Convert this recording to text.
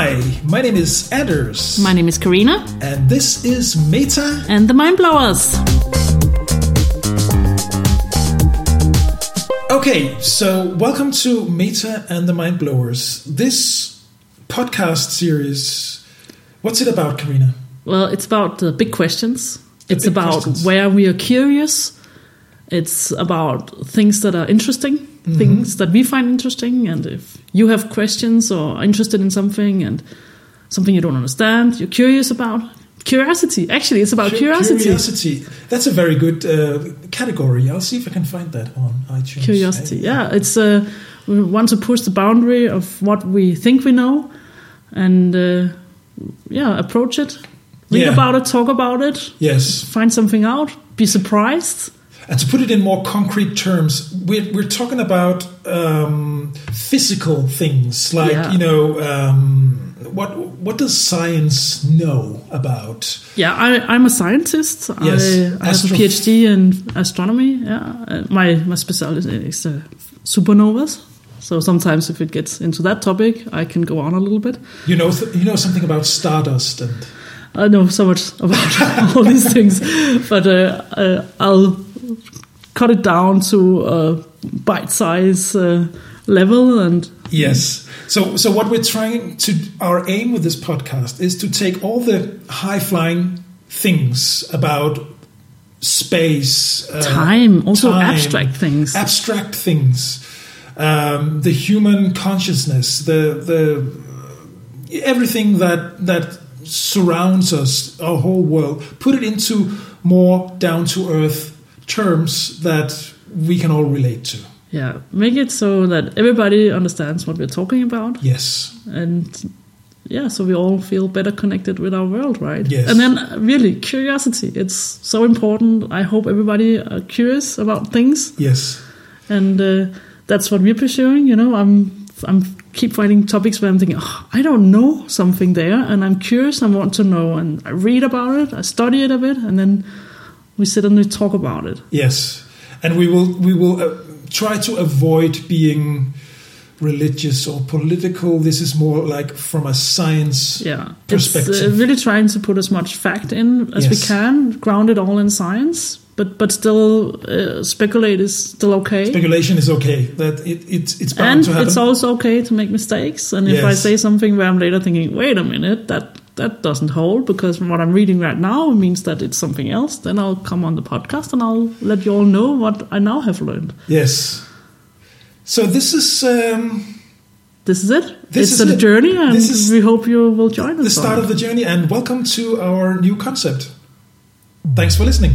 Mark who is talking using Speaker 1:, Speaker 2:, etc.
Speaker 1: My name is Anders.
Speaker 2: My name is Karina.
Speaker 1: And this is Meta
Speaker 2: and the Mind Blowers.
Speaker 1: Okay, so welcome to Meta and the Mind Blowers. This podcast series, what's it about, Karina?
Speaker 2: Well, it's about the big questions.
Speaker 1: The
Speaker 2: it's
Speaker 1: big
Speaker 2: about
Speaker 1: questions.
Speaker 2: where we are curious. It's about things that are interesting,
Speaker 1: Mm-hmm.
Speaker 2: things that we find interesting. And if you have questions or are interested in something and something you don't understand, you're curious about, curiosity. Actually, it's about curiosity.
Speaker 1: Curiosity. That's a very good uh, category. I'll see if I can find that on iTunes.
Speaker 2: Curiosity. Yeah, it's uh, we want to push the boundary of what we think we know, and uh, yeah, approach it, read
Speaker 1: Yeah.
Speaker 2: about it, talk about it,
Speaker 1: Yes.
Speaker 2: find something out, be surprised.
Speaker 1: And to put it in more concrete terms, we're, we're talking about um, physical things, like
Speaker 2: Yeah.
Speaker 1: you know, um, what what does science know about?
Speaker 2: Yeah, I, I'm a scientist.
Speaker 1: Yes,
Speaker 2: I, I have a PhD in astronomy. Yeah, my my specialty is uh, supernovas. So sometimes, if it gets into that topic, I can go on a little bit.
Speaker 1: You know, th- you know something about stardust and
Speaker 2: I know so much about all these things, but uh, uh, I'll cut it down to a bite-size uh, level and
Speaker 1: yes. So so what we're trying to our aim with this podcast is to take all the high flying things about space, uh,
Speaker 2: time, also
Speaker 1: time,
Speaker 2: abstract things.
Speaker 1: abstract things, um, the human consciousness, the the everything that that surrounds us, our whole world. Put it into more down to earth terms that we can all relate to.
Speaker 2: yeah, make it so that everybody understands what we're talking about,
Speaker 1: Yes,
Speaker 2: and yeah, so we all feel better connected with our world, right?
Speaker 1: Yes.
Speaker 2: And then uh, really curiosity. It's so important. I hope everybody are curious about things.
Speaker 1: yes,
Speaker 2: and uh, that's what we're pursuing. You know, I'm I'm keep finding topics where I'm thinking, oh, I don't know something there, and I'm curious. I want to know, and I read about it, I study it a bit, and then we sit and we talk about it.
Speaker 1: yes, and we will we will uh, try to avoid being religious or political. This is more like from a science
Speaker 2: Yeah,
Speaker 1: perspective.
Speaker 2: It's uh, really trying to put as much fact in as we can, ground it all in science, but but still uh, speculate is still okay.
Speaker 1: Speculation is okay. That it, it it's bound
Speaker 2: and
Speaker 1: to happen.
Speaker 2: it's also okay to make mistakes. And if I say something where I'm later thinking, wait a minute, that that doesn't hold because from what I'm reading right now means that it's something else, then I'll come on the podcast and I'll let you all know what I now have learned.
Speaker 1: yes. So this is. Um,
Speaker 2: This is it.
Speaker 1: This
Speaker 2: it's
Speaker 1: is
Speaker 2: a
Speaker 1: it.
Speaker 2: journey, and
Speaker 1: This is
Speaker 2: we hope you will join us.
Speaker 1: the start of the journey and welcome to our new concept. Thanks for listening.